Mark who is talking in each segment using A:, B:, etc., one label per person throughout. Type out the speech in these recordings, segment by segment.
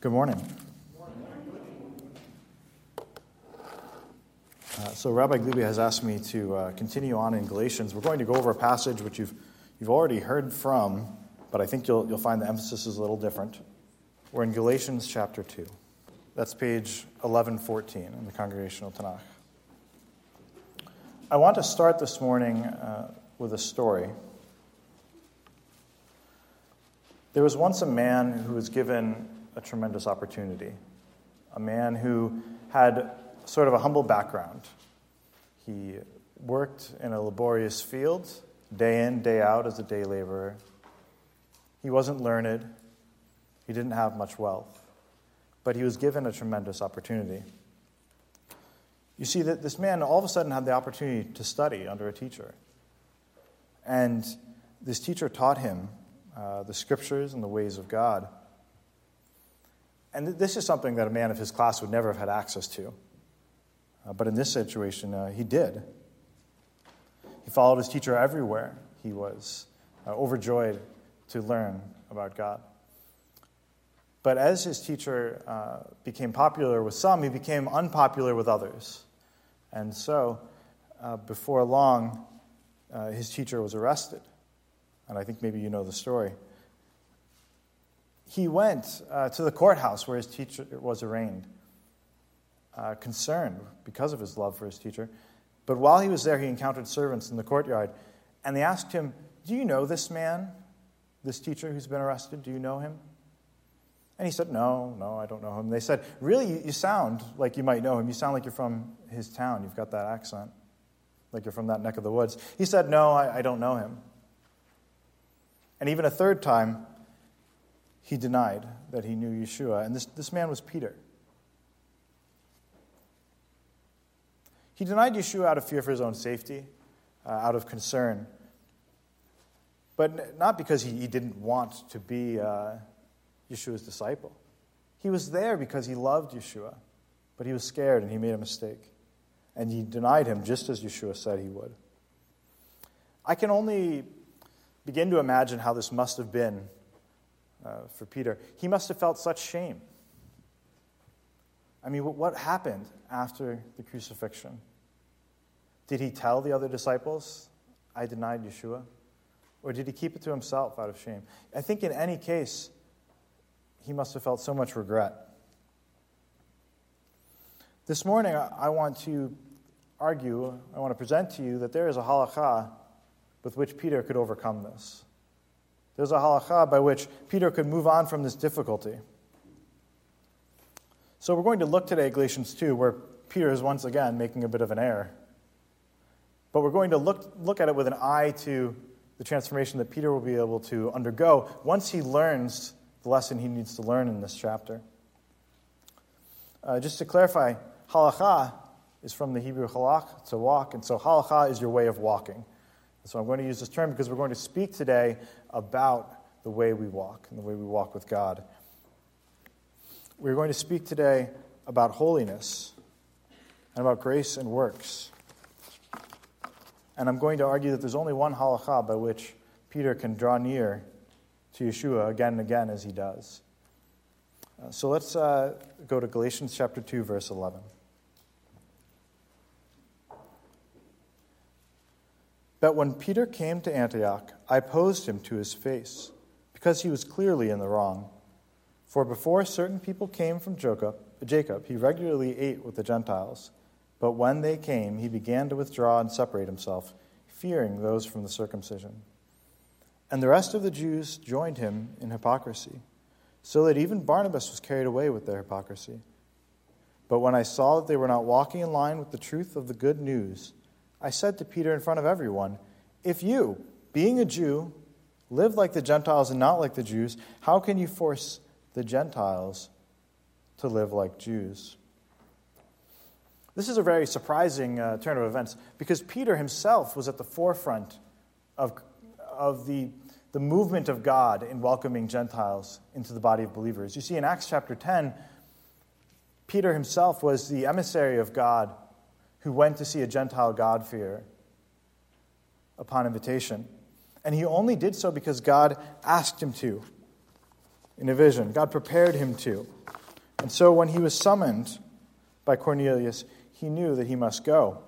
A: Good morning. Uh, so, Rabbi Glebe has asked me to uh, continue on in Galatians. We're going to go over a passage which you've, you've already heard from, but I think you'll, you'll find the emphasis is a little different. We're in Galatians chapter 2. That's page 1114 in the Congregational Tanakh. I want to start this morning uh, with a story. There was once a man who was given a tremendous opportunity, a man who had sort of a humble background. He worked in a laborious field, day in, day out, as a day laborer. He wasn't learned, he didn't have much wealth, but he was given a tremendous opportunity. You see, that this man all of a sudden had the opportunity to study under a teacher. And this teacher taught him uh, the scriptures and the ways of God. And this is something that a man of his class would never have had access to. Uh, but in this situation, uh, he did. He followed his teacher everywhere. He was uh, overjoyed to learn about God. But as his teacher uh, became popular with some, he became unpopular with others. And so, uh, before long, uh, his teacher was arrested. And I think maybe you know the story he went uh, to the courthouse where his teacher was arraigned, uh, concerned because of his love for his teacher. But while he was there, he encountered servants in the courtyard, and they asked him, Do you know this man, this teacher who's been arrested? Do you know him? And he said, No, no, I don't know him. They said, Really, you, sound like you might know him. You sound like you're from his town. You've got that accent, like you're from that neck of the woods. He said, No, I, I don't know him. And even a third time, he denied that he knew Yeshua. And this, this man was Peter. He denied Yeshua out of fear for his own safety, uh, out of concern, but not because he, he didn't want to be uh, Yeshua's disciple. He was there because he loved Yeshua, but he was scared and he made a mistake. And he denied him just as Yeshua said he would. I can only begin to imagine how this must have been uh, for Peter. He must have felt such shame. I mean, what happened after the crucifixion? Did he tell the other disciples, I denied Yeshua? Or did he keep it to himself out of shame? I think in any case, he must have felt so much regret. This morning, I want to argue, I want to present to you that there is a halacha with which Peter could overcome this. There's a halacha by which Peter could move on from this difficulty. So we're going to look today at Galatians 2, where Peter is once again making a bit of an error. But we're going to look, look at it with an eye to the transformation that Peter will be able to undergo once he learns the lesson he needs to learn in this chapter. Uh, just to clarify, halacha is from the Hebrew halach, to walk, and so halacha is your way of walking. So I'm going to use this term because we're going to speak today about the way we walk and the way we walk with God. We're going to speak today about holiness and about grace and works. And I'm going to argue that there's only one halacha by which Peter can draw near to Yeshua again and again as he does. Uh, so let's uh, go to Galatians chapter 2, verse 11. But when Peter came to Antioch, I opposed him to his face, because he was clearly in the wrong. For before certain people came from Jacob, Jacob, he regularly ate with the Gentiles. But when they came, he began to withdraw and separate himself, fearing those from the circumcision. And the rest of the Jews joined him in hypocrisy, so that even Barnabas was carried away with their hypocrisy. But when I saw that they were not walking in line with the truth of the good news, I said to Peter in front of everyone, If you, being a Jew, live like the Gentiles and not like the Jews, how can you force the Gentiles to live like Jews? This is a very surprising uh, turn of events because Peter himself was at the forefront of, of the, the movement of God in welcoming Gentiles into the body of believers. You see, in Acts chapter 10, Peter himself was the emissary of God who went to see a Gentile God-fearer upon invitation. And he only did so because God asked him to in a vision. God prepared him to. And so when he was summoned by Cornelius, he knew that he must go.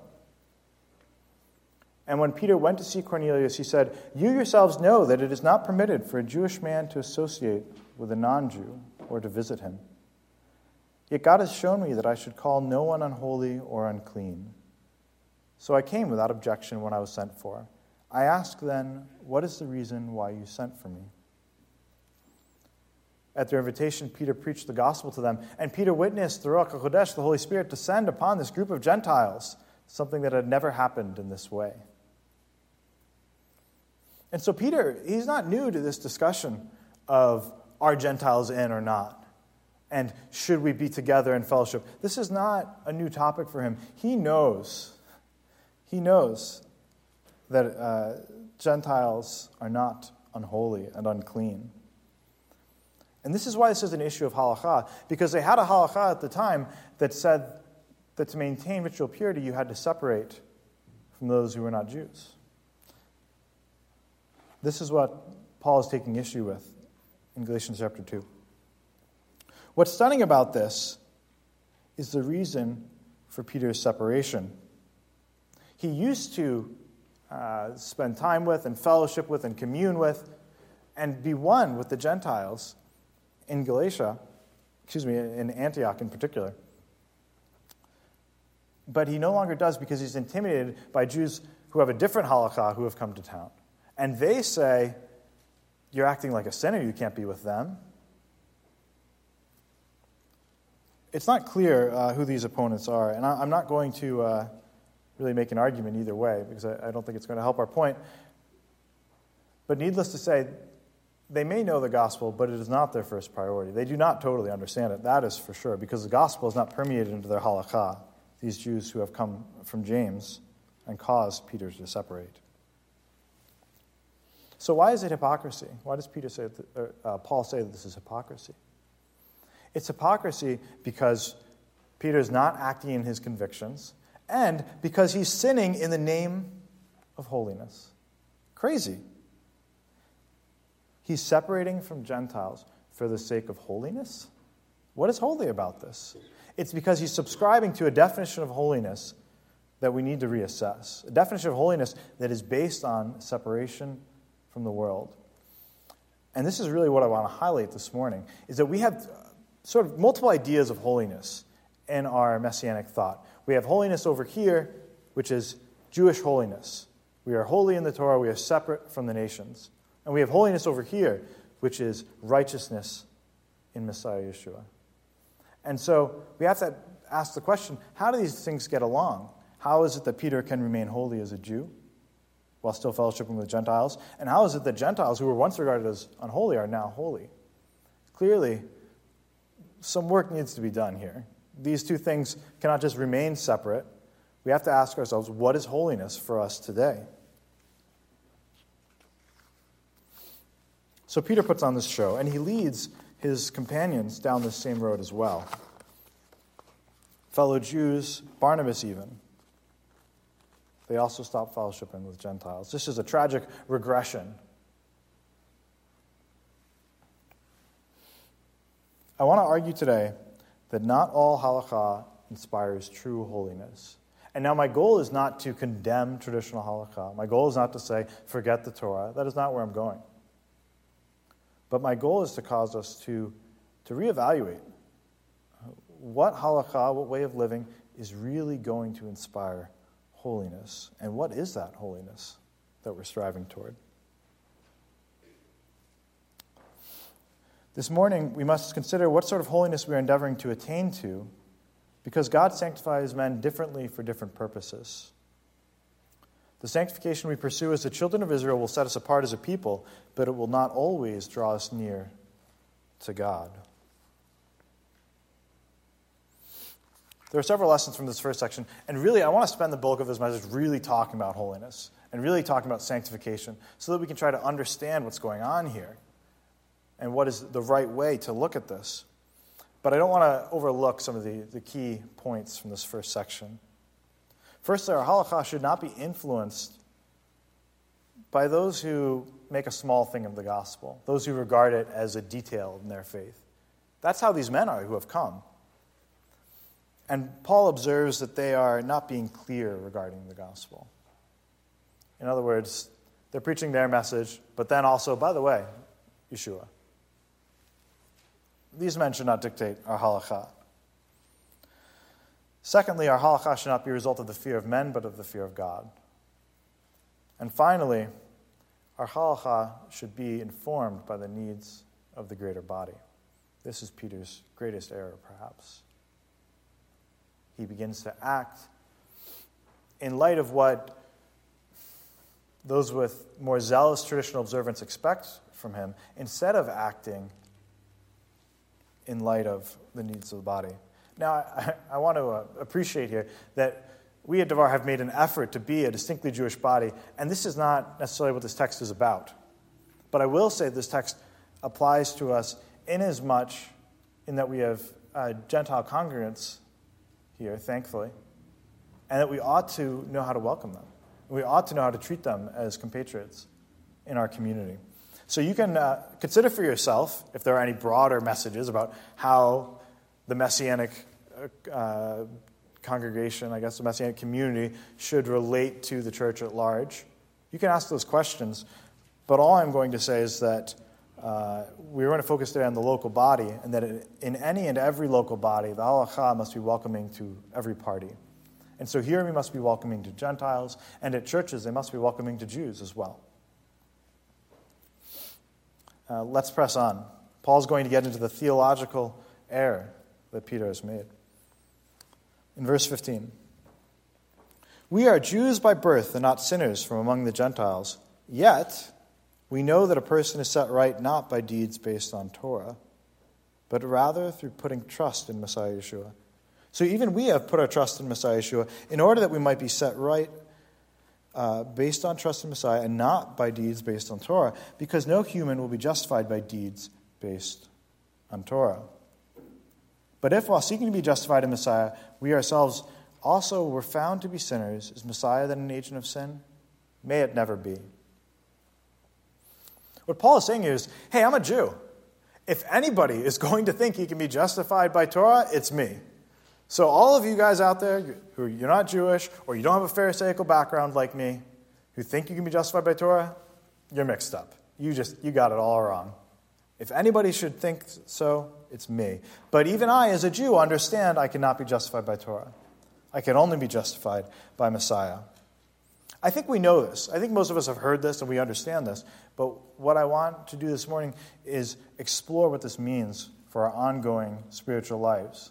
A: And when Peter went to see Cornelius, he said, You yourselves know that it is not permitted for a Jewish man to associate with a non Jew or to visit him. Yet God has shown me that I should call no one unholy or unclean. So I came without objection when I was sent for. I ask then, What is the reason why you sent for me? At their invitation, Peter preached the gospel to them, and Peter witnessed the Ruach HaKodesh, the Holy Spirit, descend upon this group of Gentiles, something that had never happened in this way. And so, Peter, he's not new to this discussion of are Gentiles in or not? And should we be together in fellowship? This is not a new topic for him. He knows, he knows that uh, Gentiles are not unholy and unclean. And this is why this is an issue of halacha, because they had a halacha at the time that said that to maintain ritual purity, you had to separate from those who were not Jews. This is what Paul is taking issue with in Galatians chapter 2. What's stunning about this is the reason for Peter's separation. He used to uh, spend time with and fellowship with and commune with and be one with the Gentiles in Galatia, excuse me, in Antioch in particular. But he no longer does because he's intimidated by Jews who have a different halakha who have come to town. And they say, You're acting like a sinner, you can't be with them. It's not clear uh, who these opponents are, and I, am not going to uh, really make an argument either way because I, I don't think it's going to help our point. But needless to say, they may know the gospel, but it is not their first priority. They do not totally understand it, that is for sure, because the gospel is not permeated into their halakha, these Jews who have come from James and caused Peter to separate. So, why is it hypocrisy? Why does Peter say, uh, Paul say that this is hypocrisy? It's hypocrisy because Peter is not acting in his convictions and because he's sinning in the name of holiness. Crazy. He's separating from Gentiles for the sake of holiness. What is holy about this? It's because he's subscribing to a definition of holiness that we need to reassess. A definition of holiness that is based on separation from the world. And this is really what I want to highlight this morning is that we have sort of multiple ideas of holiness in our messianic thought. We have holiness over here, which is Jewish holiness. We are holy in the Torah, we are separate from the nations. And we have holiness over here, which is righteousness in Messiah Yeshua. And so we have to ask the question how do these things get along? How is it that Peter can remain holy as a Jew? while still fellowshipping with Gentiles? And how is it that Gentiles who were once regarded as unholy are now holy? Clearly, some work needs to be done here. These two things cannot just remain separate. We have to ask ourselves what is holiness for us today? So Peter puts on this show, and he leads his companions down this same road as well. Fellow Jews, Barnabas even, they also stop fellowshipping with Gentiles. This is a tragic regression. I want to argue today that not all halakha inspires true holiness. And now, my goal is not to condemn traditional halakha. My goal is not to say, forget the Torah. That is not where I'm going. But my goal is to cause us to, to reevaluate what halakha, what way of living, is really going to inspire holiness. And what is that holiness that we're striving toward? This morning, we must consider what sort of holiness we are endeavoring to attain to, because God sanctifies men differently for different purposes. The sanctification we pursue as the children of Israel will set us apart as a people, but it will not always draw us near to God. There are several lessons from this first section, and really, I want to spend the bulk of this message really talking about holiness and really talking about sanctification so that we can try to understand what's going on here and what is the right way to look at this. But I don't want to overlook some of the, the key points from this first section. First, our halakha should not be influenced by those who make a small thing of the gospel, those who regard it as a detail in their faith. That's how these men are who have come. And Paul observes that they are not being clear regarding the gospel. In other words, they're preaching their message, but then also, by the way, Yeshua. These men should not dictate our halakha. Secondly, our halakha should not be a result of the fear of men, but of the fear of God. And finally, our halakha should be informed by the needs of the greater body. This is Peter's greatest error, perhaps. He begins to act in light of what those with more zealous traditional observance expect from him, instead of acting in light of the needs of the body. Now, I, I want to uh, appreciate here that we at Devar have made an effort to be a distinctly Jewish body, and this is not necessarily what this text is about. But I will say this text applies to us inasmuch in that we have uh, Gentile congregants here, thankfully, and that we ought to know how to welcome them. We ought to know how to treat them as compatriots in our community. So you can uh, consider for yourself if there are any broader messages about how the Messianic uh, congregation, I guess the Messianic community, should relate to the church at large. You can ask those questions, but all I'm going to say is that uh, we're going to focus today on the local body, and that in any and every local body, the halacha must be welcoming to every party. And so here we must be welcoming to Gentiles, and at churches they must be welcoming to Jews as well. Uh, let's press on. Paul's going to get into the theological error that Peter has made. In verse 15, we are Jews by birth and not sinners from among the Gentiles. Yet, we know that a person is set right not by deeds based on Torah, but rather through putting trust in Messiah Yeshua. So even we have put our trust in Messiah Yeshua in order that we might be set right uh, based on trust in Messiah and not by deeds based on Torah, because no human will be justified by deeds based on Torah. But if, while seeking to be justified in Messiah, we ourselves also were found to be sinners, is Messiah then an agent of sin? May it never be. What Paul is saying is hey, I'm a Jew. If anybody is going to think he can be justified by Torah, it's me. So, all of you guys out there who you're not Jewish or you don't have a Pharisaical background like me, who think you can be justified by Torah, you're mixed up. You just you got it all wrong. If anybody should think so, it's me. But even I, as a Jew, understand I cannot be justified by Torah. I can only be justified by Messiah. I think we know this. I think most of us have heard this and we understand this. But what I want to do this morning is explore what this means for our ongoing spiritual lives.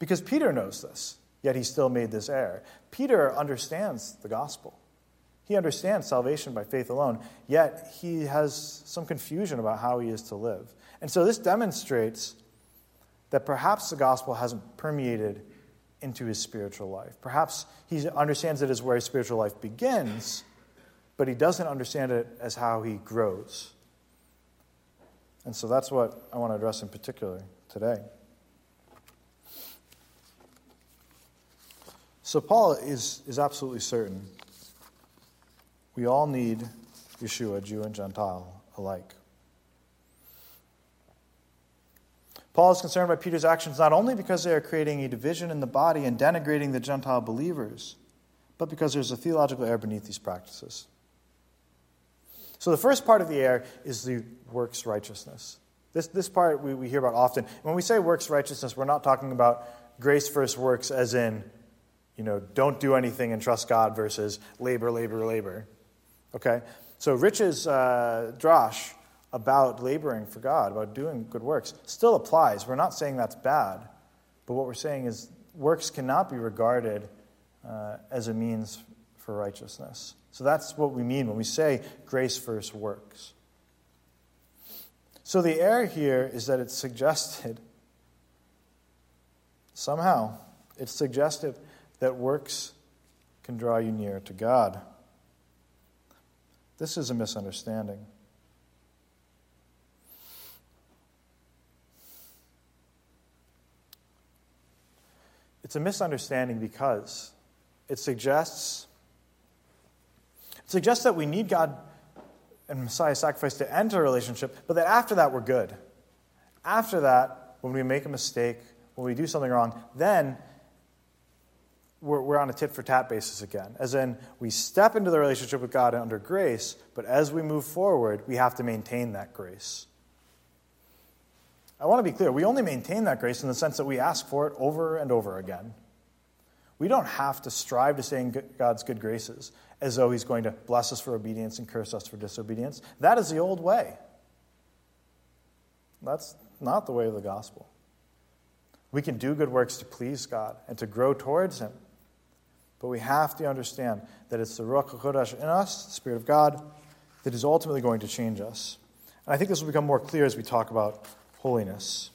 A: Because Peter knows this, yet he still made this error. Peter understands the gospel. He understands salvation by faith alone, yet he has some confusion about how he is to live. And so this demonstrates that perhaps the gospel hasn't permeated into his spiritual life. Perhaps he understands it as where his spiritual life begins, but he doesn't understand it as how he grows. And so that's what I want to address in particular today. So Paul is, is absolutely certain we all need Yeshua, Jew and Gentile alike. Paul is concerned by Peter's actions not only because they are creating a division in the body and denigrating the Gentile believers, but because there's a theological error beneath these practices. So the first part of the error is the works righteousness. This, this part we, we hear about often. When we say works righteousness, we're not talking about grace first works as in you know, don't do anything and trust God versus labor, labor, labor. Okay? So Rich's uh, about laboring for God, about doing good works, still applies. We're not saying that's bad, but what we're saying is works cannot be regarded uh, as a means for righteousness. So that's what we mean when we say grace first works. So the error here is that it's suggested, somehow, it's suggested that works can draw you near to God. This is a misunderstanding. It's a misunderstanding because it suggests it suggests that we need God and Messiah's sacrifice to enter a relationship, but that after that we're good. After that, when we make a mistake, when we do something wrong, then we're, we're on a tit for tat basis again. As in, we step into the relationship with God under grace, but as we move forward, we have to maintain that grace. I want to be clear. We only maintain that grace in the sense that we ask for it over and over again. We don't have to strive to stay in God's good graces as though He's going to bless us for obedience and curse us for disobedience. That is the old way. That's not the way of the gospel. We can do good works to please God and to grow towards Him. But we have to understand that it's the Ruach HaKodesh in us, the Spirit of God, that is ultimately going to change us. And I think this will become more clear as we talk about holiness.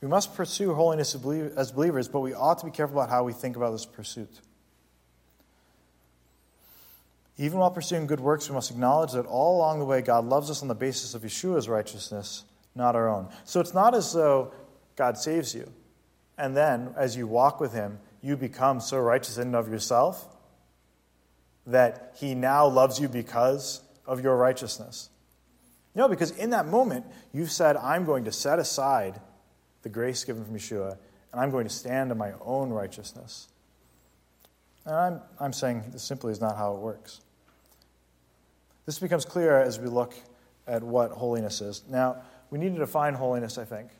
A: We must pursue holiness as believers, but we ought to be careful about how we think about this pursuit. Even while pursuing good works, we must acknowledge that all along the way, God loves us on the basis of Yeshua's righteousness, not our own. So it's not as though God saves you. And then, as you walk with Him, you become so righteous in and of yourself that He now loves you because of your righteousness. No, because in that moment, you've said, I'm going to set aside the grace given from Yeshua, and I'm going to stand on my own righteousness. And I'm, I'm saying this simply is not how it works. This becomes clear as we look at what holiness is. Now, we need to define holiness, I think.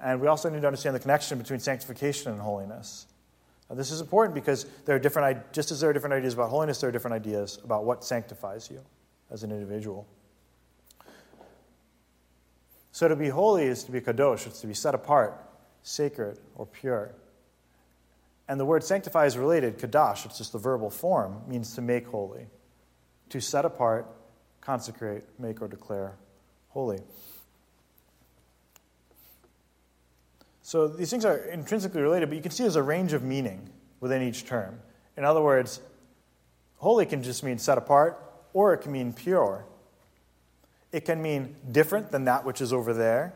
A: And we also need to understand the connection between sanctification and holiness. Now, this is important because there are different, just as there are different ideas about holiness, there are different ideas about what sanctifies you as an individual. So to be holy is to be kadosh, it's to be set apart, sacred, or pure. And the word sanctify is related, kadosh, it's just the verbal form, means to make holy, to set apart, consecrate, make, or declare holy. So these things are intrinsically related, but you can see there's a range of meaning within each term. In other words, holy can just mean set apart, or it can mean pure. It can mean different than that which is over there,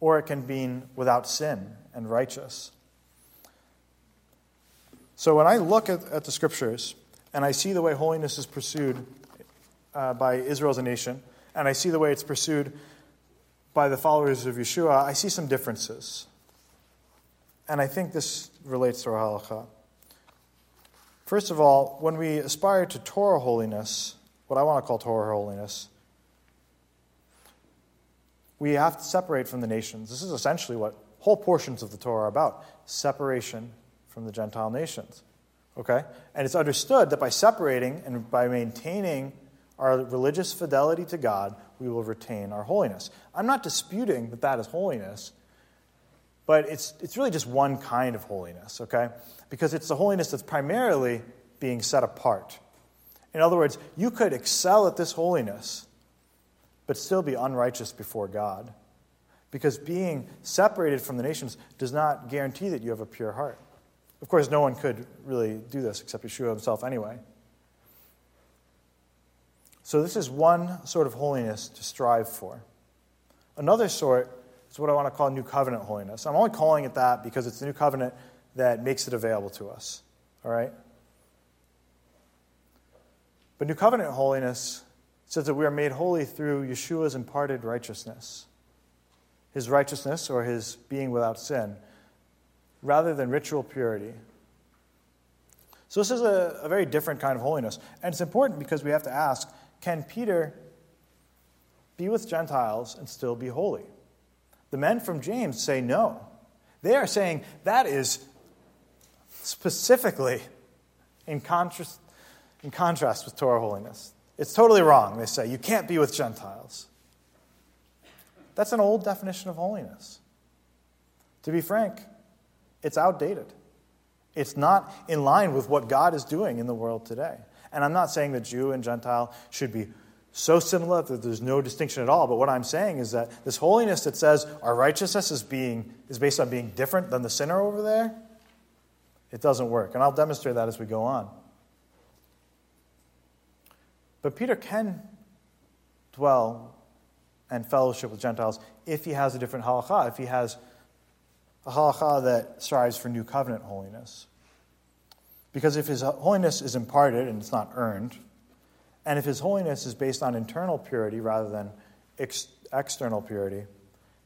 A: or it can mean without sin and righteous. So when I look at, at the scriptures and I see the way holiness is pursued uh, by Israel as a nation, and I see the way it's pursued by the followers of Yeshua, I see some differences. And I think this relates to our halakha. First of all, when we aspire to Torah holiness, what I want to call Torah holiness, we have to separate from the nations. This is essentially what whole portions of the Torah are about separation from the Gentile nations. Okay? And it's understood that by separating and by maintaining our religious fidelity to God, we will retain our holiness. I'm not disputing that that is holiness, but it's, it's really just one kind of holiness, okay? Because it's the holiness that's primarily being set apart. In other words, you could excel at this holiness, but still be unrighteous before God. Because being separated from the nations does not guarantee that you have a pure heart. Of course, no one could really do this except Yeshua himself anyway. So, this is one sort of holiness to strive for. Another sort is what I want to call New Covenant holiness. I'm only calling it that because it's the New Covenant that makes it available to us. All right? But New Covenant holiness says that we are made holy through Yeshua's imparted righteousness. His righteousness, or his being without sin, rather than ritual purity. So, this is a, a very different kind of holiness. And it's important because we have to ask can Peter be with Gentiles and still be holy? The men from James say no. They are saying that is specifically in contrast, in contrast with Torah holiness. It's totally wrong, they say. You can't be with Gentiles. That's an old definition of holiness. To be frank, it's outdated. It's not in line with what God is doing in the world today. And I'm not saying that Jew and Gentile should be so similar that there's no distinction at all. But what I'm saying is that this holiness that says our righteousness is, being, is based on being different than the sinner over there, it doesn't work. And I'll demonstrate that as we go on. But Peter can dwell and fellowship with Gentiles if he has a different halakha, if he has a halakha that strives for new covenant holiness. Because if his holiness is imparted and it's not earned, and if his holiness is based on internal purity rather than ex- external purity,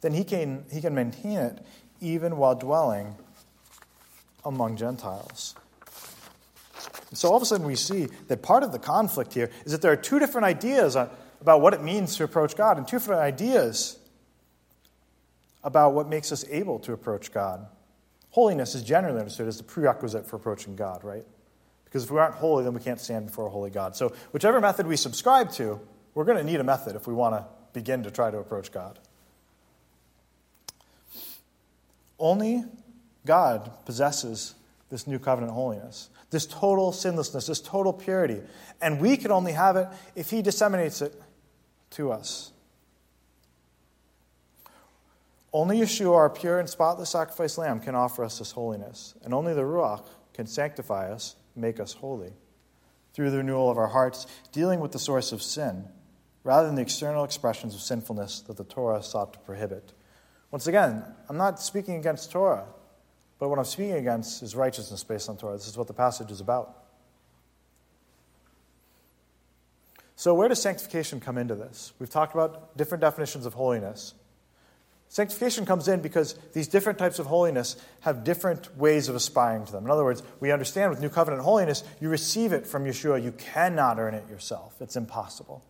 A: then he can, he can maintain it even while dwelling among Gentiles. so all of a sudden we see that part of the conflict here is that there are two different ideas about what it means to approach God and two different ideas about what makes us able to approach God. Holiness is generally understood as the prerequisite for approaching God, right? Because if we aren't holy, then we can't stand before a holy God. So, whichever method we subscribe to, we're going to need a method if we want to begin to try to approach God. Only God possesses this new covenant holiness, this total sinlessness, this total purity. And we can only have it if He disseminates it to us. Only Yeshua, our pure and spotless sacrifice lamb, can offer us this holiness. And only the Ruach can sanctify us, make us holy. Through the renewal of our hearts, dealing with the source of sin, rather than the external expressions of sinfulness that the Torah sought to prohibit. Once again, I'm not speaking against Torah, but what I'm speaking against is righteousness based on Torah. This is what the passage is about. So, where does sanctification come into this? We've talked about different definitions of holiness. Sanctification comes in because these different types of holiness have different ways of aspiring to them. In other words, we understand with New Covenant holiness, you receive it from Yeshua. You cannot earn it yourself, it's impossible.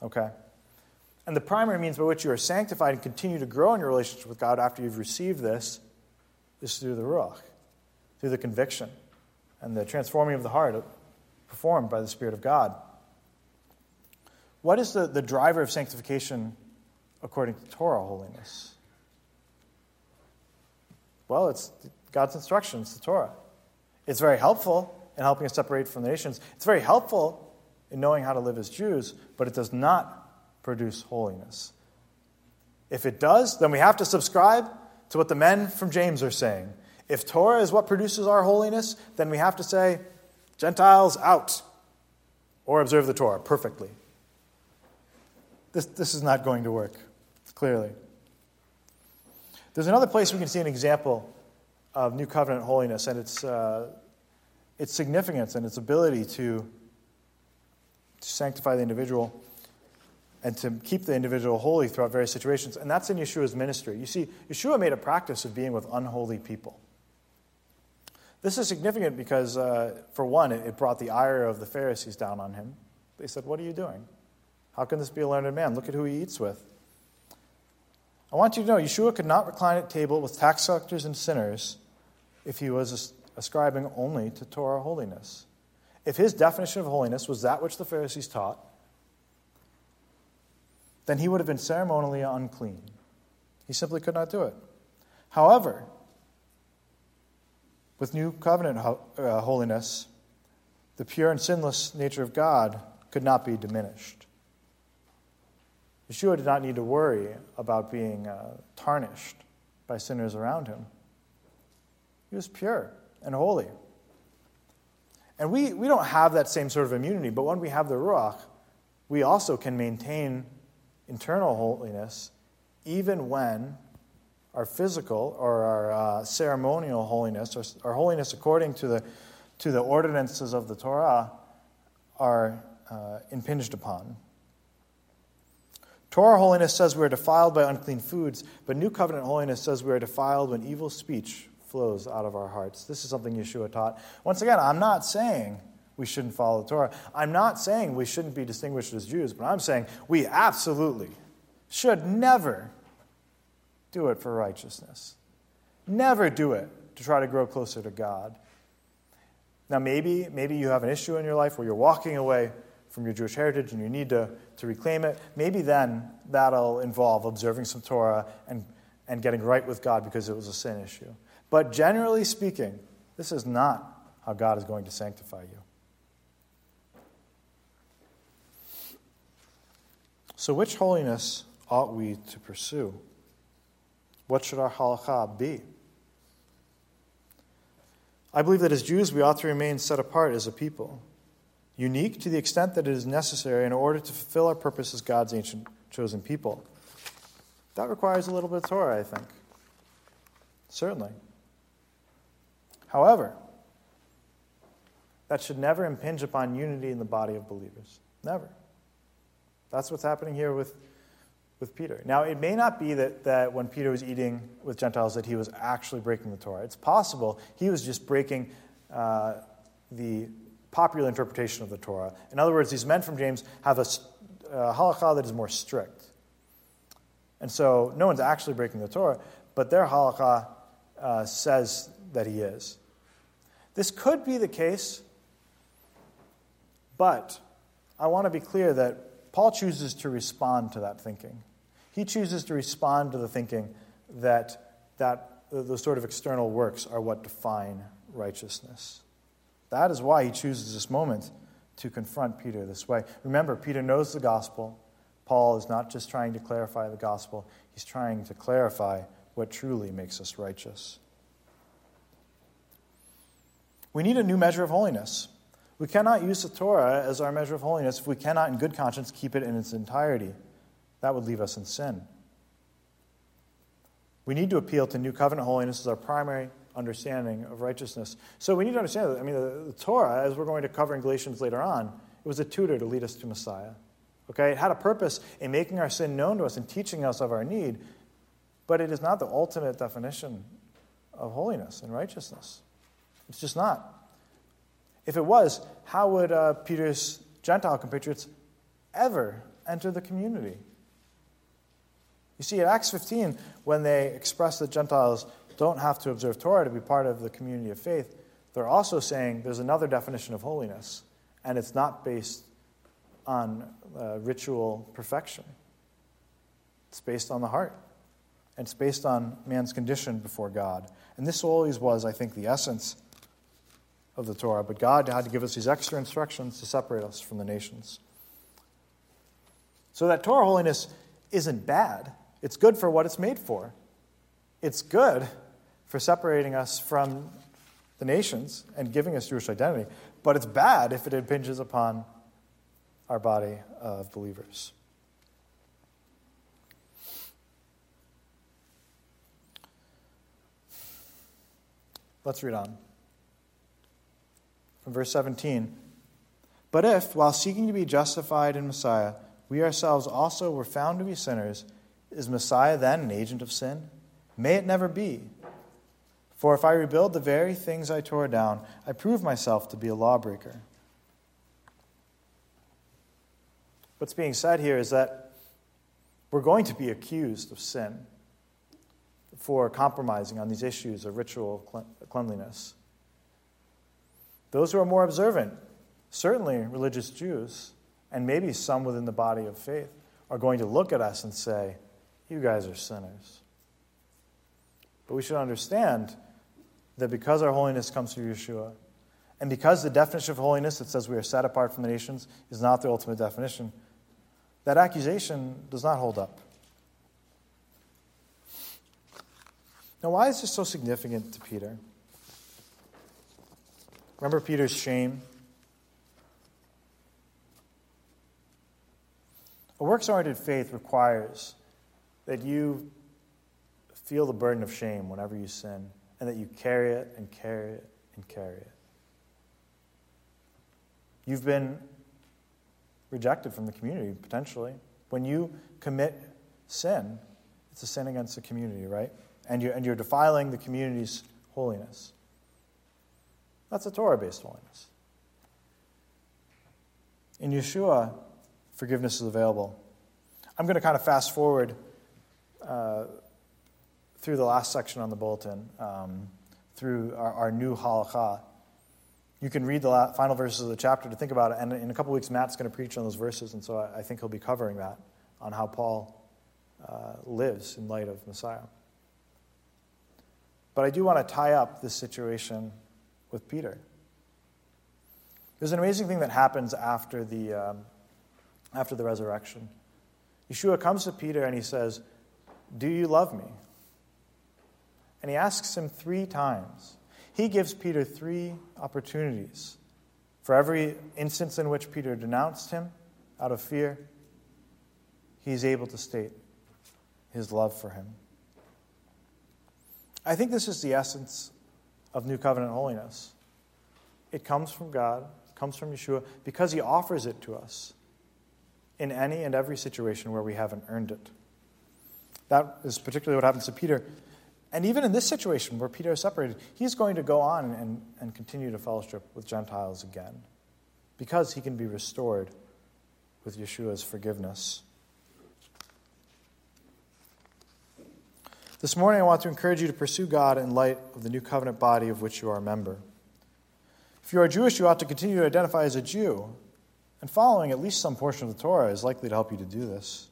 A: Okay? And the primary means by which you are sanctified and continue to grow in your relationship with God after you've received this is through the Ruach, through the conviction and the transforming of the heart performed by the Spirit of God. What is the, the driver of sanctification according to Torah holiness? Well, it's God's instructions, the Torah. It's very helpful in helping us separate from the nations. It's very helpful in knowing how to live as Jews, but it does not produce holiness. If it does, then we have to subscribe to what the men from James are saying. If Torah is what produces our holiness, then we have to say, Gentiles out, or observe the Torah perfectly. This, this is not going to work clearly. There's another place we can see an example of New Covenant holiness and its, uh, its significance and its ability to, to sanctify the individual and to keep the individual holy throughout various situations. And that's in Yeshua's ministry. You see, Yeshua made a practice of being with unholy people. This is significant because, uh, for one, it brought the ire of the Pharisees down on him. They said, What are you doing? How can this be a learned man? Look at who he eats with. I want you to know Yeshua could not recline at table with tax collectors and sinners if he was ascribing only to Torah holiness. If his definition of holiness was that which the Pharisees taught, then he would have been ceremonially unclean. He simply could not do it. However, with new covenant uh, holiness, the pure and sinless nature of God could not be diminished. Yeshua did not need to worry about being uh, tarnished by sinners around him. He was pure and holy. And we, we don't have that same sort of immunity, but when we have the Ruach, we also can maintain internal holiness even when our physical or our uh, ceremonial holiness, or our holiness according to the, to the ordinances of the Torah, are uh, impinged upon. Torah holiness says we are defiled by unclean foods, but New Covenant holiness says we are defiled when evil speech flows out of our hearts. This is something Yeshua taught. Once again, I'm not saying we shouldn't follow the Torah. I'm not saying we shouldn't be distinguished as Jews, but I'm saying we absolutely should never do it for righteousness. Never do it to try to grow closer to God. Now, maybe, maybe you have an issue in your life where you're walking away from your Jewish heritage and you need to, to reclaim it, maybe then that'll involve observing some Torah and, and getting right with God because it was a sin issue. But generally speaking, this is not how God is going to sanctify you. So, which holiness ought we to pursue? What should our halakha be? I believe that as Jews, we ought to remain set apart as a people unique to the extent that it is necessary in order to fulfill our purpose as God's ancient chosen people. That requires a little bit of Torah, I think. Certainly. However, that should never impinge upon unity in the body of believers. Never. That's what's happening here with, with Peter. Now, it may not be that, that when Peter was eating with Gentiles that he was actually breaking the Torah. It's possible he was just breaking uh, the popular interpretation of the Torah. In other words, these men from James have a uh, halakha that is more strict. And so no one's actually breaking the Torah, but their halakha uh, says that he is. This could be the case, but I want to be clear that Paul chooses to respond to that thinking. He chooses to respond to the thinking that, that those sort of external works are what define righteousness. That is why he chooses this moment to confront Peter this way. Remember, Peter knows the gospel. Paul is not just trying to clarify the gospel, he's trying to clarify what truly makes us righteous. We need a new measure of holiness. We cannot use the Torah as our measure of holiness if we cannot, in good conscience, keep it in its entirety. That would leave us in sin. We need to appeal to new covenant holiness as our primary understanding of righteousness. So we need to understand that, I mean, the, the, Torah, as we're going to cover in Galatians later on, it was a tutor to lead us to Messiah. Okay? It had a purpose in making our sin known to us and teaching us of our need, but it is not the ultimate definition of holiness and righteousness. It's just not. If it was, how would uh, Peter's Gentile compatriots ever enter the community? You see, at Acts 15, when they express the Gentiles don't have to observe Torah to be part of the community of faith, they're also saying there's another definition of holiness, and it's not based on uh, ritual perfection. It's based on the heart, and it's based on man's condition before God. And this always was, I think, the essence of the Torah, but God had to give us these extra instructions to separate us from the nations. So that Torah holiness isn't bad. It's good for what it's made for. It's good for separating us from the nations and giving us Jewish identity, but it's bad if it impinges upon our body of believers. Let's read on. From verse 17. But if, while seeking to be justified in Messiah, we ourselves also were found to be sinners, is Messiah then an agent of sin? May it never be. For if I rebuild the very things I tore down, I prove myself to be a lawbreaker. What's being said here is that we're going to be accused of sin for compromising on these issues of ritual cleanliness. Those who are more observant, certainly religious Jews, and maybe some within the body of faith, are going to look at us and say, You guys are sinners. But we should understand that because our holiness comes through Yeshua, and because the definition of holiness that says we are set apart from the nations is not the ultimate definition, that accusation does not hold up. Now, why is this so significant to Peter? Remember Peter's shame? A works oriented faith requires that you feel the burden of shame whenever you sin and that you carry it and carry it and carry it. You've been rejected from the community, potentially. When you commit sin, it's a sin against the community, right? And you're, and you're defiling the community's holiness. That's a Torah based holiness. In Yeshua, forgiveness is available. I'm going to kind of fast forward uh, through the last section on the bulletin, um, through our, our, new halakha. You can read the final verses of the chapter to think about it, and in a couple weeks, Matt's going to preach on those verses, and so I, I think he'll be covering that on how Paul uh, lives in light of Messiah. But I do want to tie up this situation with Peter. There's an amazing thing that happens after the, um, after the resurrection. Yeshua comes to Peter and he says, Do you love me? And he asks him three times. He gives Peter three opportunities. For every instance in which Peter denounced him out of fear, he's able to state his love for him. I think this is the essence of New Covenant holiness. It comes from God, it comes from Yeshua, because He offers it to us in any and every situation where we haven't earned it. That is particularly what happens to Peter. And even in this situation where Peter is separated, he's going to go on and, and continue to fellowship with Gentiles again because he can be restored with Yeshua's forgiveness. This morning, I want to encourage you to pursue God in light of the new covenant body of which you are a member. If you are Jewish, you ought to continue to identify as a Jew, and following at least some portion of the Torah is likely to help you to do this.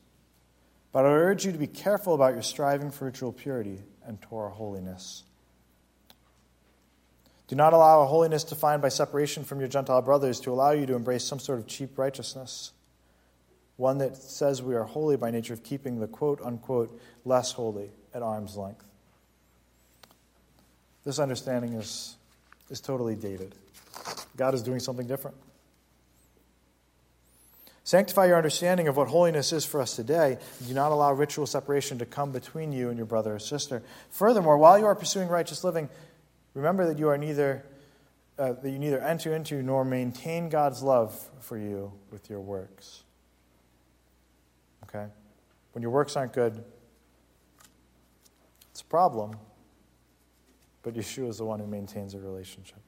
A: But I urge you to be careful about your striving for ritual purity and Torah holiness. Do not allow a holiness defined by separation from your Gentile brothers to allow you to embrace some sort of cheap righteousness, one that says we are holy by nature of keeping the quote unquote less holy at arm's length. This understanding is, is totally dated. God is doing something different. Sanctify your understanding of what holiness is for us today. Do not allow ritual separation to come between you and your brother or sister. Furthermore, while you are pursuing righteous living, remember that you are neither uh, that you neither enter into nor maintain God's love for you with your works. Okay? When your works aren't good, it's a problem, but Yeshua is the one who maintains a relationship.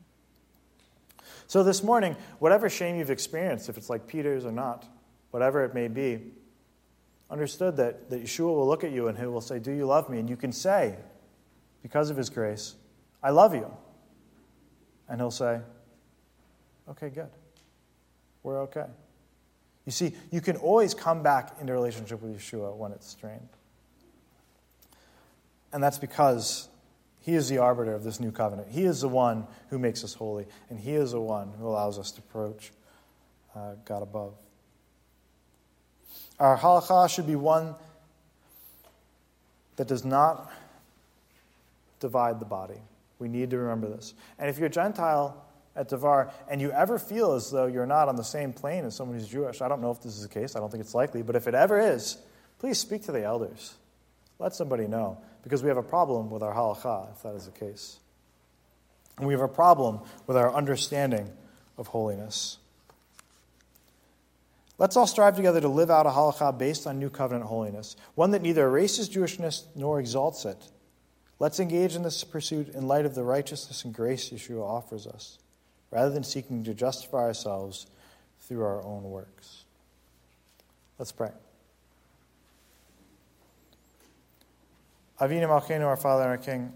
A: So this morning, whatever shame you've experienced, if it's like Peter's or not, whatever it may be, understood that, that Yeshua will look at you and he will say, Do you love me? And you can say, because of his grace, I love you. And he'll say, Okay, good. We're okay. You see, you can always come back into relationship with Yeshua when it's strained. And that's because he is the arbiter of this new covenant. He is the one who makes us holy, and He is the one who allows us to approach uh, God above. Our halakha should be one that does not divide the body. We need to remember this. And if you're a Gentile at Devar and you ever feel as though you're not on the same plane as someone who's Jewish, I don't know if this is the case, I don't think it's likely, but if it ever is, please speak to the elders. Let somebody know because we have a problem with our halakha, if that is the case. And we have a problem with our understanding of holiness. Let's all strive together to live out a halakha based on new covenant holiness, one that neither erases Jewishness nor exalts it. Let's engage in this pursuit in light of the righteousness and grace Yeshua offers us, rather than seeking to justify ourselves through our own works. Let's pray. Avinu Malkeinu, our Father and our King.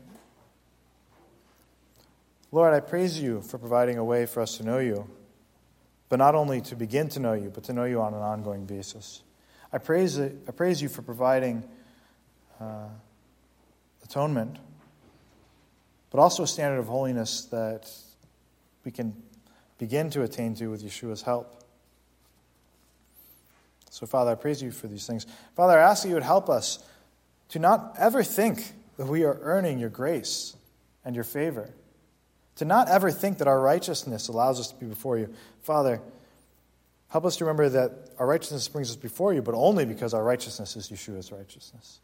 A: Lord, I praise you for providing a way for us to know you, but not only to begin to know you, but to know you on an ongoing basis. I praise, I praise you for providing uh, atonement, but also a standard of holiness that we can begin to attain to with Yeshua's help. So, Father, I praise you for these things. Father, I ask that you would help us to not ever think that we are earning your grace and your favor. To not ever think that our righteousness allows us to be before you. Father, help us to remember that our righteousness brings us before you, but only because our righteousness is Yeshua's righteousness.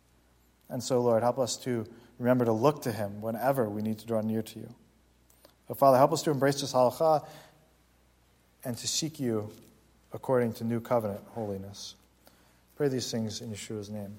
A: And so, Lord, help us to remember to look to him whenever we need to draw near to you. But Father, help us to embrace this halakha and to seek you according to new covenant holiness. Pray these things in Yeshua's name.